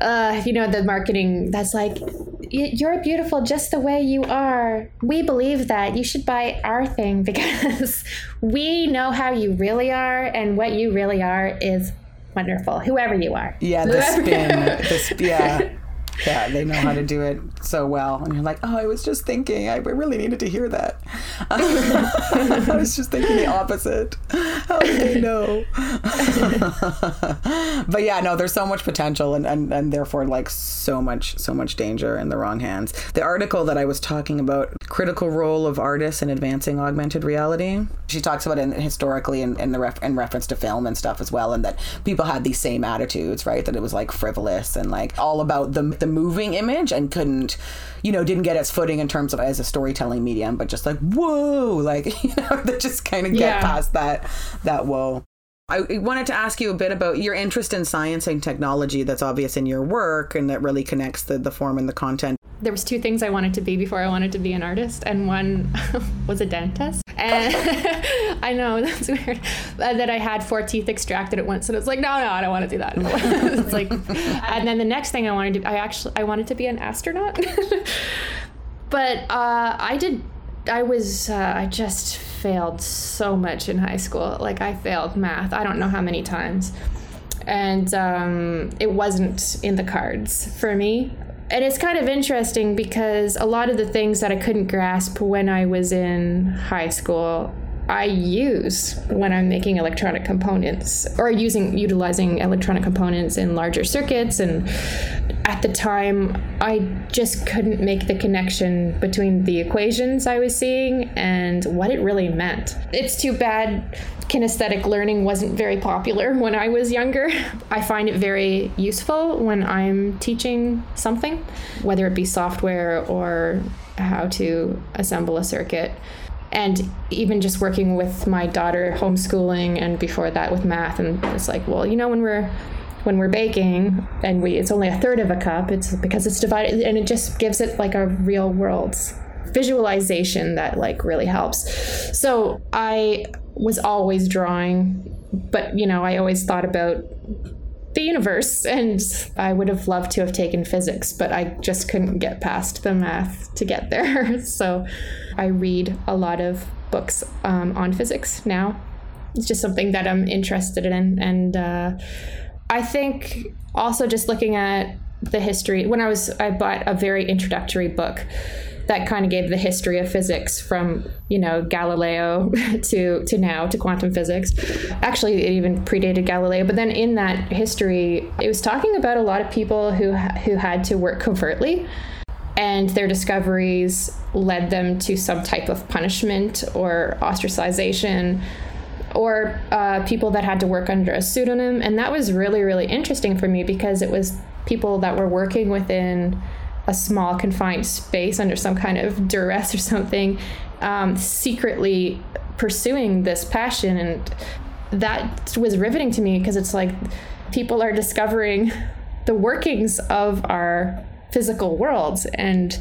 uh, you know the marketing that's like you're beautiful just the way you are. We believe that. You should buy our thing because we know how you really are and what you really are is wonderful whoever you are. Yeah the spin. The yeah yeah they know how to do it so well. And you're like oh i was just thinking. I really needed to hear that. I was just thinking the opposite. How did they know. But yeah no there's so much potential and, and and therefore like so much so much danger in the wrong hands. The article that i was talking about critical role of artists in advancing augmented reality. She talks about it historically in, in the ref, in reference to film and stuff as well and that people had these same attitudes right? That it was like frivolous and like all about the, the moving image and couldn't you know didn't get its footing in terms of as a storytelling medium but just like whoa like you know that just kind of get Yeah. past that that whoa I wanted to ask you a bit about your interest in science and technology that's obvious in your work and that really connects the, the form and the content. there was two things I wanted to be before I wanted to be an artist, and one was a dentist. And I know that's weird. Uh, that I had four teeth extracted at once, and it's like, no, no, I don't want to do that. it's like, and then the next thing I wanted to, I actually, I wanted to be an astronaut. but uh, I did. I was. Uh, I just failed so much in high school. Like I failed math. I don't know how many times and um, it wasn't in the cards for me. And it's kind of interesting because a lot of the things that I couldn't grasp when I was in high school, I use when I'm making electronic components or using utilizing electronic components in larger circuits. And at the time, I just couldn't make the connection between the equations I was seeing and what it really meant. It's too bad kinesthetic learning wasn't very popular when I was younger. I find it very useful when I'm teaching something, whether it be software or how to assemble a circuit. And even just working with my daughter homeschooling and before that with math and it's like, well, you know when we're when we're baking and we it's only a third of a cup, it's because it's divided and it just gives it like a real world visualization that like really helps. So I was always drawing, but you know, I always thought about the universe and I would have loved to have taken physics, but I just couldn't get past the math to get there. So I read a lot of books um, on physics now. it's just something that I'm interested in. And uh, I think also just looking at the history, when I was, I bought a very introductory book that kind of gave the history of physics from you know Galileo to to now to quantum physics. Actually, it even predated Galileo. But then in that history, it was talking about a lot of people who who had to work covertly. And their discoveries led them to some type of punishment or ostracization, or uh, people that had to work under a pseudonym. And that was really, really interesting for me because it was people that were working within a small confined space under some kind of duress or something, um, secretly pursuing this passion. And that was riveting to me because it's like people are discovering the workings of our physical worlds and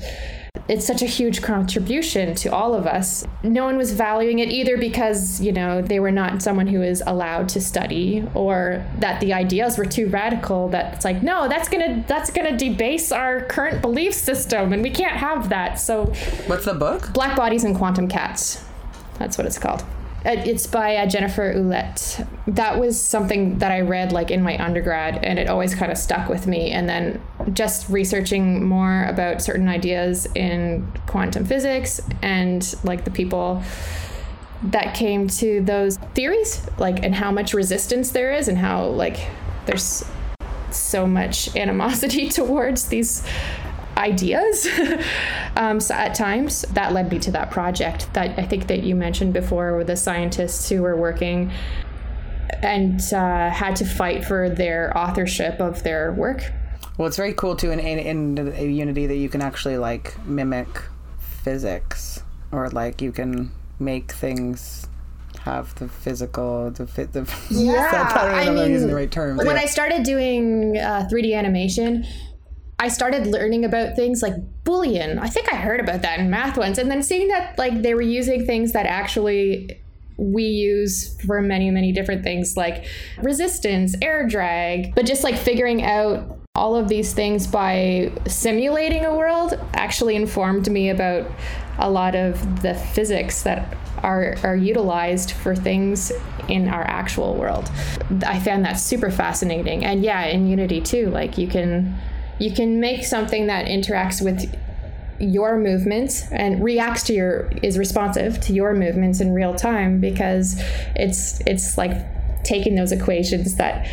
it's such a huge contribution to all of us. No one was valuing it either because, you know, they were not someone who was allowed to study or that the ideas were too radical that it's like, no, that's going to that's going to debase our current belief system and we can't have that. So What's the book? Black Bodies and Quantum Cats. That's what it's called. Uh, it's by uh, Jennifer Ouellette. That was something that I read like in my undergrad, and it always kind of stuck with me. And then just researching more about certain ideas in quantum physics and like the people that came to those theories, like and how much resistance there is, and how like there's so much animosity towards these ideas um, so at times that led me to that project that i think that you mentioned before with the scientists who were working and uh, had to fight for their authorship of their work well it's very cool too in, in, in unity that you can actually like mimic physics or like you can make things have the physical the fit the yeah I, I mean, using the right terms. when yeah. I started doing uh, 3D animation, I started learning about things like Boolean. I think I heard about that in math once, and then seeing that like they were using things that actually we use for many many different things like resistance, air drag, but just like figuring out all of these things by simulating a world actually informed me about a lot of the physics that are, are utilized for things in our actual world. I found that super fascinating. And yeah, in Unity too, like you can you can make something that interacts with your movements and reacts to your is responsive to your movements in real time because it's it's like taking those equations that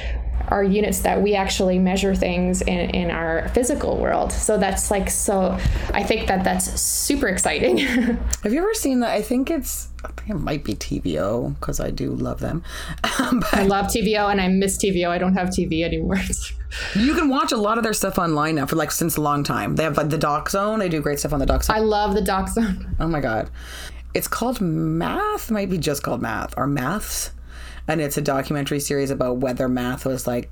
are units that we actually measure things in, in our physical world so that's like so i think that that's super exciting have you ever seen that i think it's I think it might be TVO because I do love them. but I love TVO and I miss TVO. I don't have TV anymore. you can watch a lot of their stuff online now for like since a long time. They have like the Doc Zone. They do great stuff on the Doc Zone. I love the Doc Zone. Oh my god, it's called Math. Might be just called Math or Maths, and it's a documentary series about whether math was like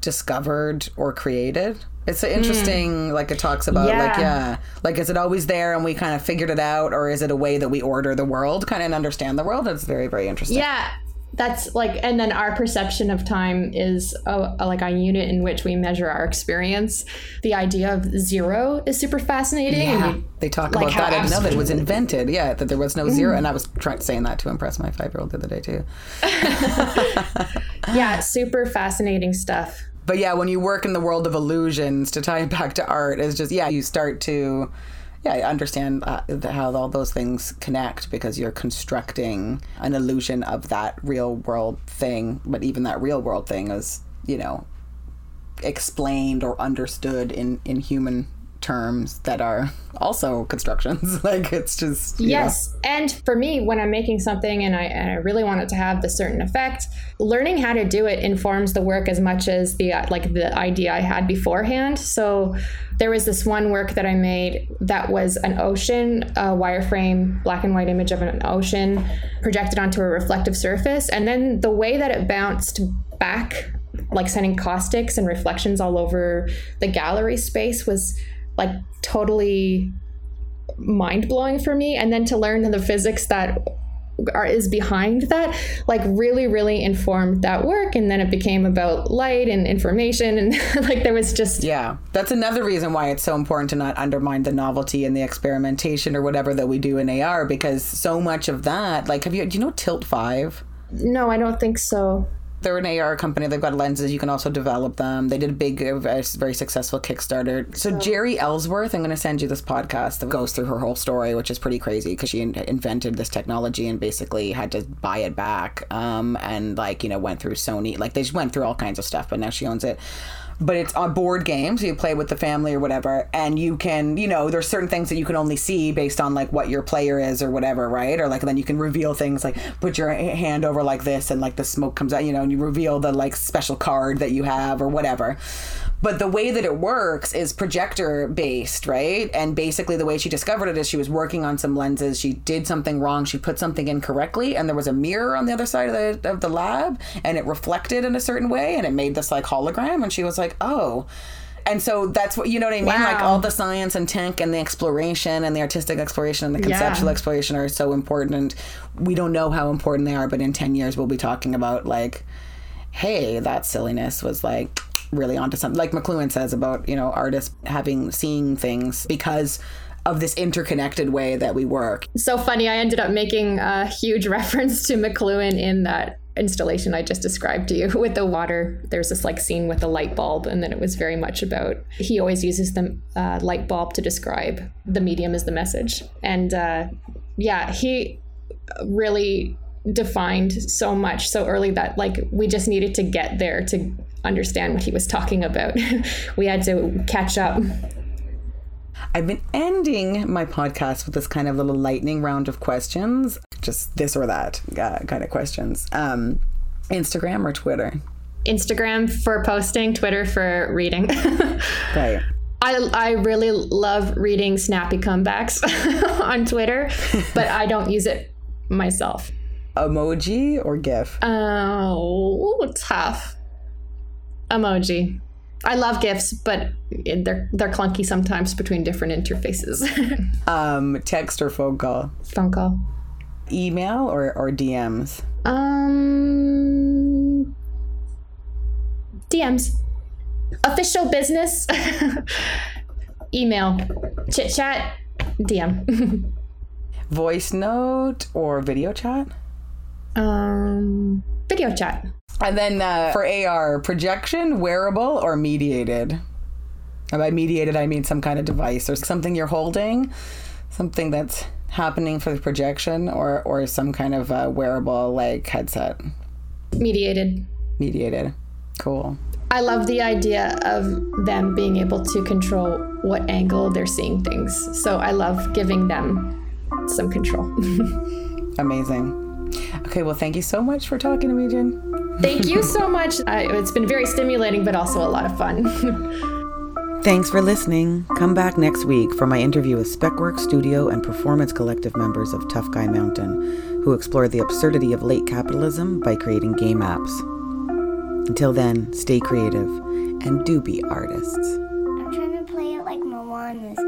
discovered or created. It's interesting, mm. like it talks about, yeah. like, yeah, like, is it always there and we kind of figured it out, or is it a way that we order the world, kind of understand the world? It's very, very interesting. Yeah. That's like, and then our perception of time is a, a, like a unit in which we measure our experience. The idea of zero is super fascinating. Yeah, they talk like about that. I didn't know that it was invented. Yeah, that there was no zero, mm. and I was trying saying that to impress my five year old the other day too. yeah, super fascinating stuff but yeah, when you work in the world of illusions, to tie it back to art, is just yeah, you start to yeah understand uh, how all those things connect because you're constructing an illusion of that real world thing. But even that real world thing is you know explained or understood in in human terms that are also constructions. like it's just yes. Know. And for me, when I'm making something and I, and I really want it to have the certain effect, learning how to do it informs the work as much as the uh, like the idea I had beforehand. So there was this one work that I made that was an ocean, a wireframe black and white image of an ocean projected onto a reflective surface, and then the way that it bounced back like sending caustics and reflections all over the gallery space was like totally mind blowing for me. And then to learn the physics that are, is behind that like really really informed that work and then it became about light and information and like there was just yeah that's another reason why it's so important to not undermine the novelty and the experimentation or whatever that we do in AR because so much of that like have you do you know Tilt Five No, I don't think so. They're an AR company. They've got lenses. You can also develop them. They did a big, very successful Kickstarter. So Jeri Ellsworth, I'm going to send you this podcast that goes through her whole story, which is pretty crazy because she in- invented this technology and basically had to buy it back. Um, and like you know went through Sony, like they just went through all kinds of stuff, but now she owns it but it's a board game, So you play with the family or whatever, and you can, you know, there's certain things that you can only see based on like what your player is or whatever, right? Or like then you can reveal things like put your hand over like this, and like the smoke comes out, you know, and you reveal the like special card that you have or whatever. But the way that it works is projector based, right? And basically, the way she discovered it is she was working on some lenses. She did something wrong. She put something in correctly, and there was a mirror on the other side of the of the lab, and it reflected in a certain way, and it made this like hologram. And she was like, "Oh." And so that's what you know what I mean. Wow. Like all the science and tech and the exploration and the artistic exploration and the conceptual Yeah. exploration are so important. We don't know how important they are, but in ten years we'll be talking about like hey, that silliness was like really onto something. Like McLuhan says about, you know, artists having seeing things because of this interconnected way that we work. So funny, I ended up making a huge reference to McLuhan in that installation I just described to you with the water. There's this like scene with the light bulb, and then it was very much about he always uses the uh, light bulb to describe the medium as the message. And uh, yeah, he really defined so much so early that like we just needed to get there to understand what he was talking about. we had to catch up. I've been ending my podcast with this kind of little lightning round of questions, just this or that uh, kind of questions. Um, Instagram or Twitter? Instagram for posting, Twitter for reading. Right. I, I really love reading snappy comebacks on Twitter, but I don't use it myself. Emoji or GIF? Oh, tough. Emoji. I love GIFs, but they're they're clunky sometimes between different interfaces. Um, text or phone call? Phone call. Email or, or DMs? Um, DMs. Official business. Email. Chit chat. DM. Voice note or video chat? Um, video chat. And then uh, for AR, projection, wearable, or mediated? And by mediated, I mean some kind of device or something you're holding, something that's happening for the projection, or, or some kind of uh, wearable like headset. Mediated. Mediated. Cool. I love the idea of them being able to control what angle they're seeing things. So I love giving them some control. Amazing. Okay, well, thank you so much for talking to me, Jen. Thank you so much. I, it's been very stimulating, but also a lot of fun. Thanks for listening. Come back next week for my interview with Specwork Studio and Performance Collective members of Tough Guy Mountain, who explore the absurdity of late capitalism by creating game apps. Until then, stay creative and do be artists. I'm trying to play it like Moana's